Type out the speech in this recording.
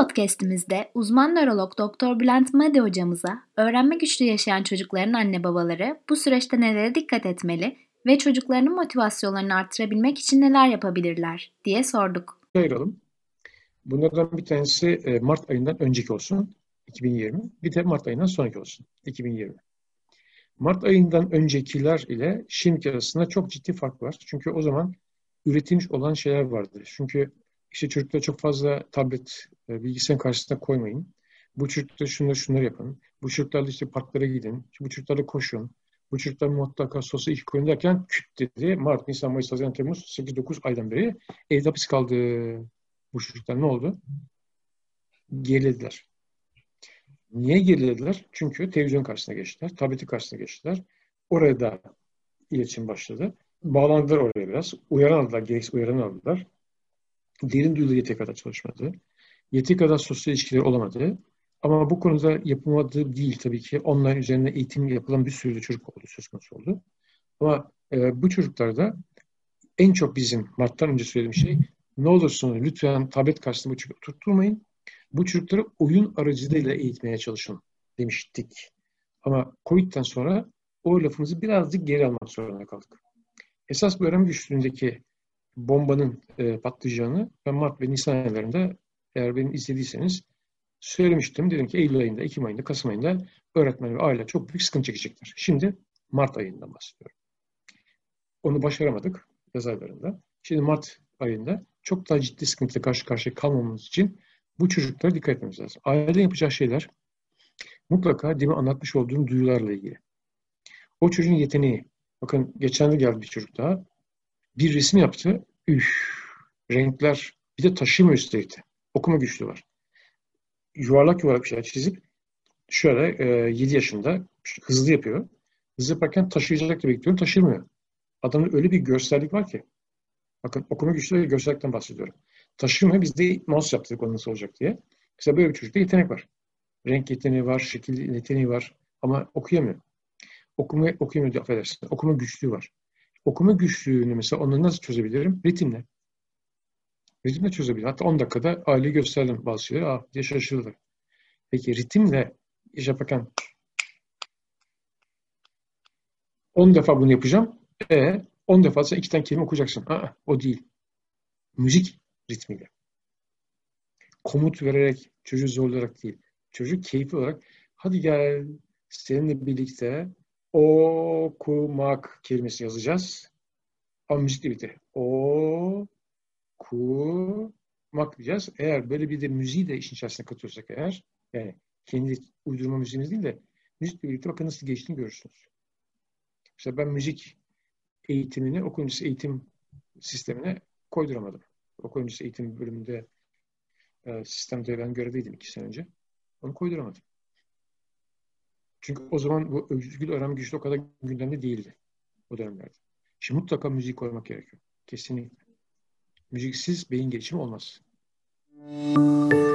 podcast'imizde uzman nörolog Dr. Bülent Madi hocamıza öğrenme güçlüğü yaşayan çocukların anne babaları bu süreçte nelere dikkat etmeli ve çocuklarının motivasyonlarını artırabilmek için neler yapabilirler diye sorduk. Ayıralım. Bunlardan bir tanesi e, Mart ayından önceki olsun 2020. Bir de Mart ayından sonraki olsun 2020. Mart ayından öncekiler ile şimdiki arasında çok ciddi fark var. Çünkü o zaman üretilmiş olan şeyler vardı. Çünkü işte çocuklara çok fazla tablet, e, bilgisayarın karşısına koymayın. Bu çocuklara şunları şunları yapın. Bu çocuklarla işte parklara gidin. Bu çocuklarla koşun. Bu çocuklar mutlaka sosyal ilk koyun derken küt dedi. Mart, Nisan, Mayıs, Haziran, Temmuz 8-9 aydan beri evde hapis kaldı. Bu çocuklar ne oldu? Gerilediler. Niye gerilediler? Çünkü televizyon karşısına geçtiler. Tableti karşısına geçtiler. Oraya da iletişim başladı. Bağlandılar oraya biraz. Uyaran aldılar. Gereksiz uyaran aldılar. Derin duyulu yeteri kadar çalışmadı. Yeteri kadar sosyal ilişkileri olamadı. Ama bu konuda yapılmadığı değil tabii ki. Online üzerine eğitim yapılan bir sürü çocuk oldu, söz konusu oldu. Ama e, bu çocuklarda en çok bizim Mart'tan önce söylediğim şey ne olursunuz lütfen tablet karşısında bu çocuğu tutturmayın. Bu çocukları oyun aracılığıyla eğitmeye çalışın demiştik. Ama Covid'den sonra o lafımızı birazcık geri almak zorunda kaldık. Esas bu öğrenme güçlüğündeki bombanın e, patlayacağını ben Mart ve Nisan aylarında eğer beni izlediyseniz söylemiştim. Dedim ki Eylül ayında, Ekim ayında, Kasım ayında öğretmen ve aile çok büyük sıkıntı çekecekler. Şimdi Mart ayından bahsediyorum. Onu başaramadık yaz aylarında. Şimdi Mart ayında çok daha ciddi sıkıntıyla karşı karşıya kalmamamız için bu çocuklara dikkat etmemiz lazım. Aile yapacağı şeyler mutlaka demin anlatmış olduğum duyularla ilgili. O çocuğun yeteneği. Bakın geçen de geldi bir çocuk daha. Bir resim yaptı. Üf, renkler. Bir de taşıyamıyor üstelik Okuma güçlüğü var. Yuvarlak yuvarlak bir şeyler çizip şöyle e, 7 yaşında hızlı yapıyor. Hızlı yaparken taşıyacak diye bekliyorum. Taşırmıyor. Adamın öyle bir görsellik var ki. Bakın okuma güçlüğü ve görsellikten bahsediyorum. Taşımıyor. Biz de mouse yaptık o nasıl olacak diye. Mesela böyle bir çocukta yetenek var. Renk yeteneği var, şekil yeteneği var ama okuyamıyor. Okuma, okuyamıyor diye affedersin. Okuma güçlüğü var. Okuma güçlüğünü mesela onu nasıl çözebilirim? Ritimle. Ritimle çözebilirim. Hatta 10 dakikada aile gösterdim bazı şeyleri. Ah diye şaşırdılar. Peki ritimle iş yaparken 10 defa bunu yapacağım. E 10 defa sen iki tane kelime okuyacaksın. Aa, o değil. Müzik ritmiyle. Komut vererek, çocuğu zorlayarak değil. Çocuk keyifli olarak hadi gel seninle birlikte okumak kelimesi yazacağız. Ama müzikle birlikte. O kumak diyeceğiz. Eğer böyle bir de müziği de işin içerisine katıyorsak eğer yani kendi uydurma müziğimiz değil de müzikle birlikte bakın nasıl geçtiğini görürsünüz. Mesela ben müzik eğitimini okul öncesi eğitim sistemine koyduramadım. Okul öncesi eğitim bölümünde e, sistemde ben görevliydim iki sene önce. Onu koyduramadım. Çünkü o zaman bu özgür öğrenme güçlü o kadar gündemde değildi o dönemlerde. Şimdi mutlaka müzik koymak gerekiyor. Kesinlikle. Müziksiz beyin gelişimi olmaz. Müzik